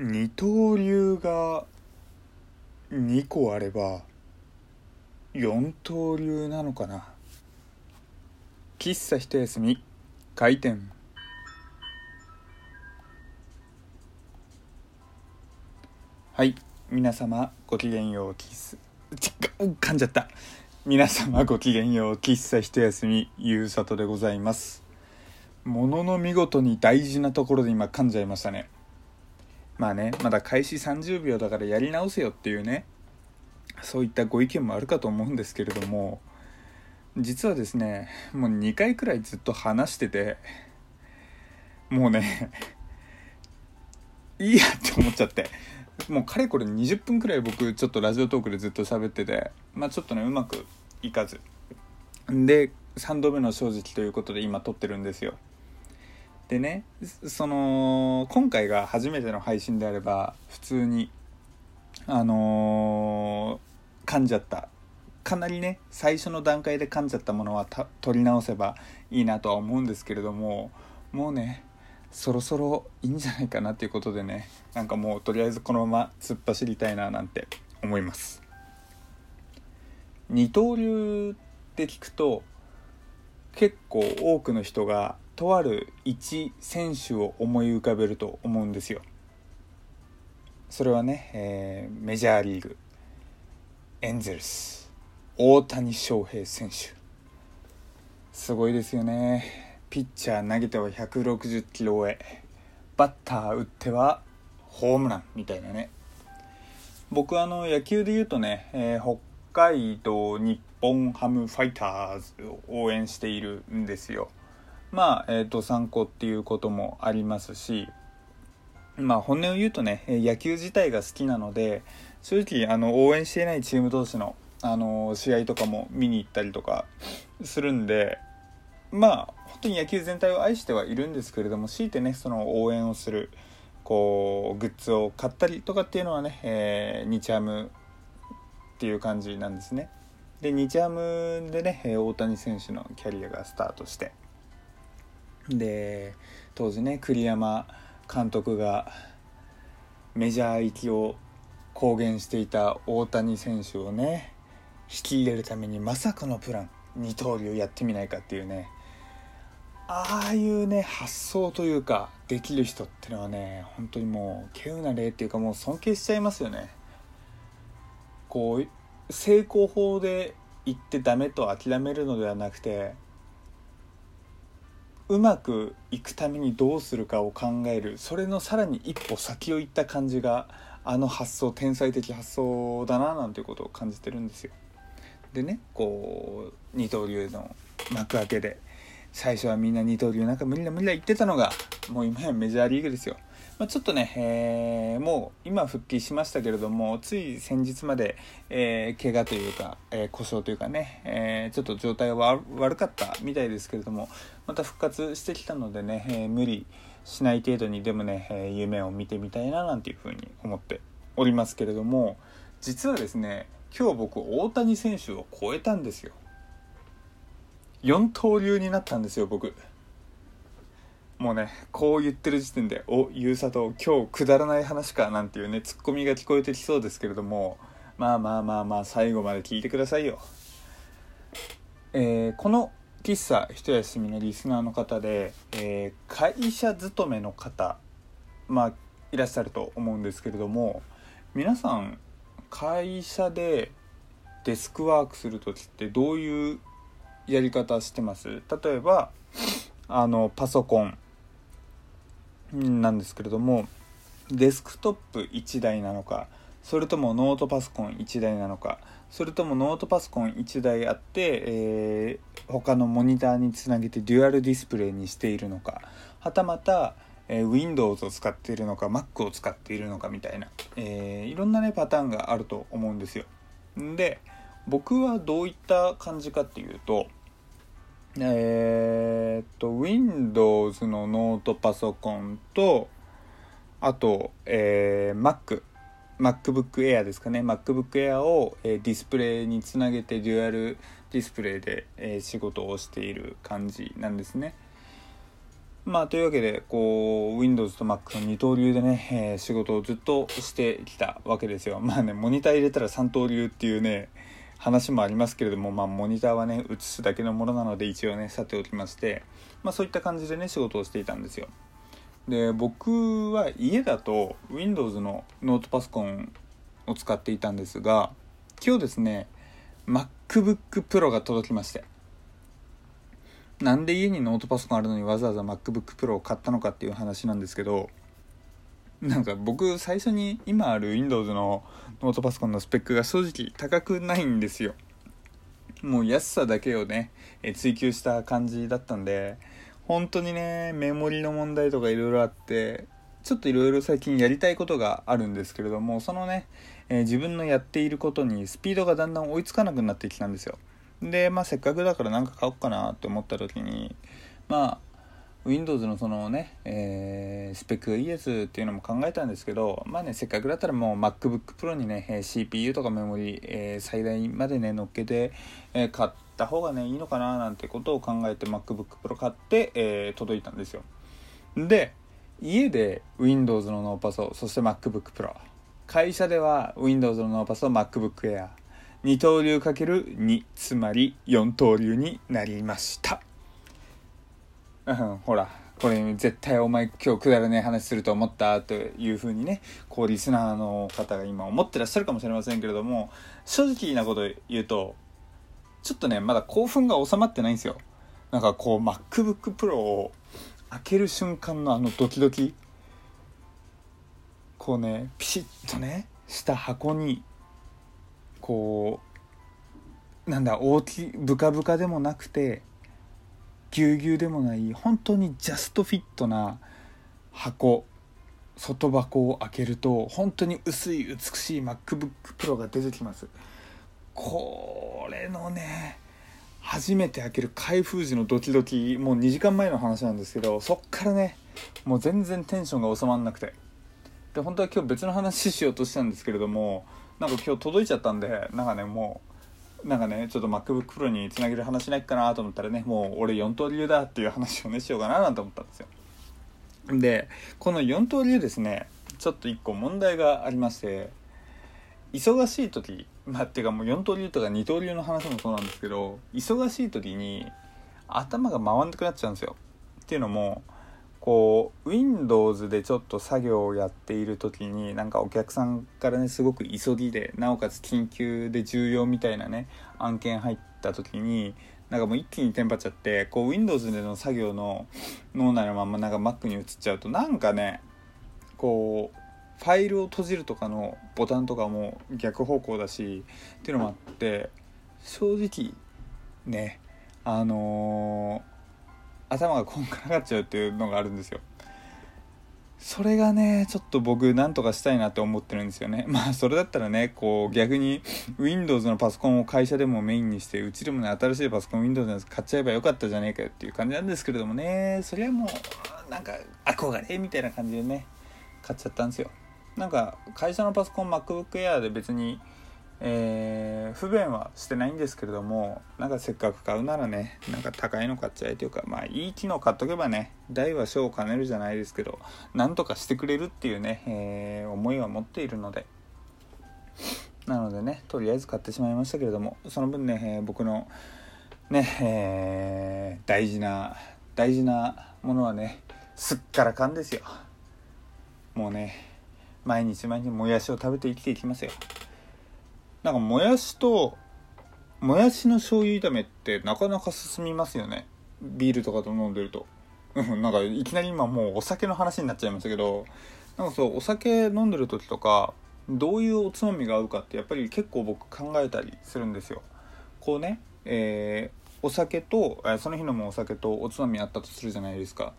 二刀流が2個あれば四刀流なのかな。喫茶一休み開店。はい。皆様ごきげんようキス。噛んじゃった。皆様ごきげんよう喫茶一休みゆうさとでございます。ものの見事に大事なところで今噛んじゃいましたね。まあねまだ開始30秒だからやり直せよっていうねそういったご意見もあるかと思うんですけれども実はですねもう2回くらいずっと話しててもうね いいやって思っちゃってもうかれこれ20分くらい僕ちょっとラジオトークでずっと喋っててまあちょっとねうまくいかず。で3度目の正直ということで今撮ってるんですよ。でねその今回が初めての配信であれば普通にあのー、噛んじゃった。かなりね最初の段階で噛んじゃったものは取り直せばいいなとは思うんですけれどももうねそろそろいいんじゃないかなっていうことでねなんかもうとりあえずこのまま突っ走りたいななんて思います。二刀流って聞くと結構多くの人がとある一選手を思い浮かべると思うんですよ。それはね、えー、メジャーリーグエンゼルス大谷翔平選手。すごいですよね。ピッチャー投げては160キロ超え。バッター打ってはホームランみたいなね。僕あの野球で言うとね、えー、北海道日本ハムファイターズを応援しているんですよ。まあ、えーと、参考っていうこともありますしまあ本音を言うとね野球自体が好きなので正直あの応援していないチーム同士のあの試合とかも見に行ったりとかするんでまあ本当に野球全体を愛してはいるんですけれども強いてねその応援をするこうグッズを買ったりとかっていうのはね、えー、日ハムっていう感じなんですね。で日ハムでね大谷選手のキャリアがスタートして。で当時ね栗山監督がメジャー行きを公言していた大谷選手をね引き入れるためにまさかのプラン二刀流やってみないかっていうねああいうね発想というかできる人ってのはね本当にもう稀有な例っていうかもう尊敬しちゃいますよね。こう成功法で言ってダメと諦めるのではなくてうまくいくためにどうするかを考えるそれのさらに一歩先を行った感じがあの発想天才的発想だななんていうことを感じてるんですよ。でねこう二刀流の幕開けで最初はみんな二刀流なんか無理だ無理だ言ってたのがもう今やメジャーリーグですよ。まあ、ちょっとね、えー、もう今復帰しましたけれどもつい先日まで、えー、怪我というか、えー、故障というかね、えー、ちょっと状態は悪かったみたいですけれどもまた復活してきたのでね、えー、無理しない程度にでもね、え、夢を見てみたいななんていうふうに思っておりますけれども実はですね今日僕大谷選手を超えたんですよ。4刀流になったんですよ僕。もうねこう言ってる時点で「おゆうさと今日くだらない話か」なんていうねツッコミが聞こえてきそうですけれどもまあまあまあまあ最後まで聞いてくださいよ。えー、この喫茶一休みのリスナーの方で、えー、会社勤めの方まあいらっしゃると思うんですけれども皆さん会社でデスクワークする時ってどういうやり方してます？例えばあのパソコンなんですけれどもデスクトップ1台なのかそれともノートパソコン1台なのかそれともノートパソコン1台あって、えー、他のモニターにつなげてデュアルディスプレイにしているのかはたまた、えー、Windows を使っているのか Mac を使っているのかみたいな、えー、いろんなねパターンがあると思うんですよ。で僕はどういった感じかっていうとえー、っと Windows のノートパソコンとあと、えー、Mac MacBook Air ですかね。MacBook Air を、えー、ディスプレイにつなげてデュアルディスプレイで、えー、仕事をしている感じなんですね。まあというわけでこう Windows と Mac の二刀流でね、えー、仕事をずっとしてきたわけですよ。まあねモニター入れたら三刀流っていうね話もありますけれどもまあモニターはね映すだけのものなので一応ねさておきましてまあそういった感じでね仕事をしていたんですよ。で僕は家だと Windows のノートパソコンを使っていたんですが今日ですね MacBook Pro が届きまして。なんで家にノートパソコンあるのにわざわざ MacBook Pro を買ったのかっていう話なんですけど なんか僕最初に今ある Windows のノートパソコンのスペックが正直高くないんですよ。もう安さだけをね追求した感じだったんで本当にねメモリの問題とかいろいろあってちょっといろいろ最近やりたいことがあるんですけれどもそのね、えー、自分のやっていることにスピードがだんだん追いつかなくなってきたんですよ。でまあせっかくだから何か買おうかなって思った時にまあ Windows のそのね、えー、スペックがいいやつっていうのも考えたんですけどまあねせっかくだったらもう MacBook Pro にね CPU とかメモリ、えー、最大までね乗っけて、えー、買った方がねいいのかななんてことを考えて MacBook Pro 買って、えー、届いたんですよ。で家で Windows のノーパソそして MacBook Pro 会社では Windows のノーパソ MacBook Air 二刀流かける2つまり4刀流になりました。うんほらこれ絶対お前今日くだらねえ話すると思ったというふうにねこうリスナーの方が今思ってらっしゃるかもしれませんけれども正直なこと言うとちょっとねまだ興奮が収まってないんですよ。なんかこう MacBook Pro を開ける瞬間のあのドキドキ。こうねピシッとねした箱にこうなんだ大きいブカブカでもなくてぎゅうぎゅうでもない本当にジャストフィットな箱外箱を開けると本当に薄い美しい MacBookPro が出てきます。これのね初めて開ける開封時のドキドキもう2時間前の話なんですけどそっからねもう全然テンションが収まんなくて。で本当は今日別の話しようとしたんですけれどもなんか今日届いちゃったんでなんかねもうなんかねちょっと MacBook Pro につなげる話ないかなと思ったらねもう俺4刀流だっていう話をねしようかななんて思ったんですよ。でこの4刀流ですねちょっと1個問題がありまして忙しい時まあっていうかもう4刀流とか二刀流の話もそうなんですけど忙しい時に頭が回んなくなっちゃうんですよ。っていうのもこう Windows でちょっと作業をやっている時になんかお客さんからねすごく急ぎでなおかつ緊急で重要みたいなね案件入った時になんかもう一気にテンパっちゃってこう Windows での作業の脳内のままなんか Mac に移っちゃうとなんかねこうファイルを閉じるとかのボタンとかも逆方向だしっていうのもあって正直ねあの頭がこんがらがっちゃうっていうのがあるんですよ。それがねちょっと僕なんとかしたいなって思ってるんですよね。まあそれだったらねこう逆に Windows のパソコンを会社でもメインにしてうちでもね新しいパソコン Windows のやつ買っちゃえばよかったじゃねえかよっていう感じなんですけれどもね。それはもうなんか憧れみたいな感じでね買っちゃったんですよ。なんか会社のパソコン MacBook Air で別にえー、不便はしてないんですけれどもなんかせっかく買うならねなんか高いの買っちゃえというかまあいい機能買っとけばね大は小を兼ねるじゃないですけどなんとかしてくれるっていうね、えー、思いは持っているので。なのでねとりあえず買ってしまいましたけれどもその分ね、えー、僕のね、えー、大事な大事なものはねすっからかんですよ。もうね毎日毎日もやしを食べて生きていきますよ。なんかもやしともやしの醤油炒めってなかなか進みますよね。ビールとかと飲んでると。なんかいきなり今もうお酒の話になっちゃいましたけど。なんかそうお酒飲んでる時とかどういうおつまみが合うかってやっぱり結構僕考えたりするんですよ。こうね、えー、お酒とその日のもお酒とおつまみあったとするじゃないですか。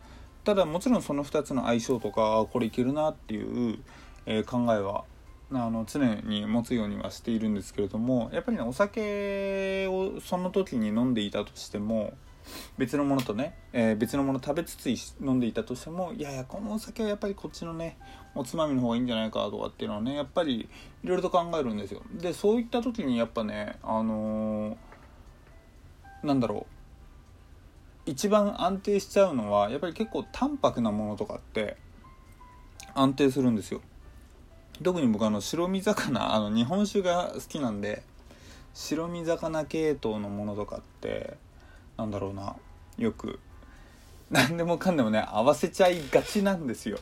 ただもちろんその2つの相性とかこれいけるなっていう、えー、考えはあの常に持つようにはしているんですけれどもやっぱりねお酒をその時に飲んでいたとしても別のものとね、えー、別のもの食べつつ飲んでいたとしてもいやいやこのお酒はやっぱりこっちのねおつまみの方がいいんじゃないかとかっていうのはねやっぱりいろいろと考えるんですよ。でそういった時にやっぱねあのー、なんだろう。一番安定しちゃうのはやっぱり結構淡白なものとかって安定するんですよ。特に僕あの白身魚 あの日本酒が好きなんで白身魚系統のものとかってなんだろうなよく何でもかんでもね合わせちゃいがちなんですよ。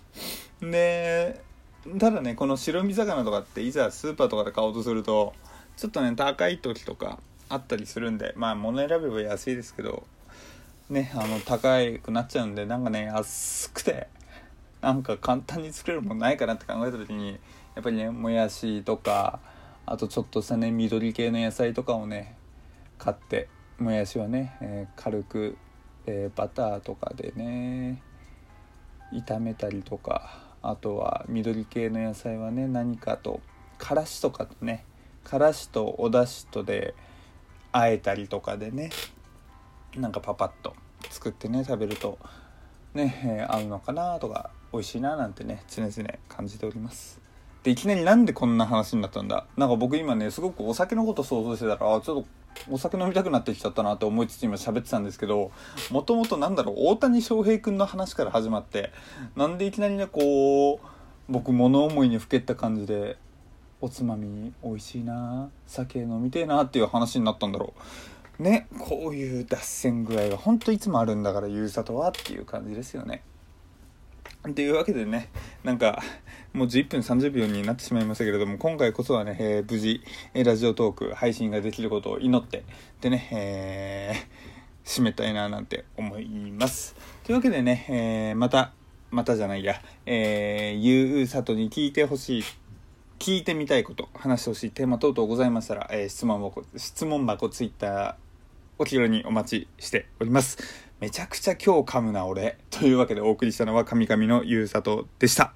でただねこの白身魚とかっていざスーパーとかで買おうとするとちょっとね高い時とかあったりするんでまあ物選べば安いですけどねあの高くなっちゃうんでなんかね安くてなんか簡単に作れるもんないかなって考えた時にやっぱりねもやしとかあとちょっとしたね緑系の野菜とかをね買ってもやしはね、えー、軽く、えー、バターとかでね炒めたりとかあとは緑系の野菜はね何かとからしとかとねからしとおだしとであえたりとかでねなんかパパッと作ってね食べるとね、えー、合うのかなとか美味しいななんてね常々感じております。でいきなりなんでこんな話になったんだ？なんか僕今ねすごくお酒のこと想像してたらあちょっとお酒飲みたくなってきちゃったなって思いつつ今喋ってたんですけどもともとなんだろう大谷翔平君の話から始まってなんでいきなりねこう僕物思いにふけった感じでおつまみ美味しいな酒飲みてえなっていう話になったんだろう。ねこういう脱線具合がほんといつもあるんだからゆうさとはっていう感じですよね。というわけでねなんかもう11分30秒になってしまいましたけれども今回こそはね、えー、無事、ラジオトーク配信ができることを祈ってでね、えー、締めたいななんて思います。というわけでね、えー、またまたじゃないや、えー、ゆうさとに聞いてほしい聞いてみたいこと話してほしいテーマ等々ございましたら、えー、質問箱質問箱ツイッターお気軽にお待ちしております。めちゃくちゃ今日噛むな俺。というわけでお送りしたのは神々のゆうさとでした。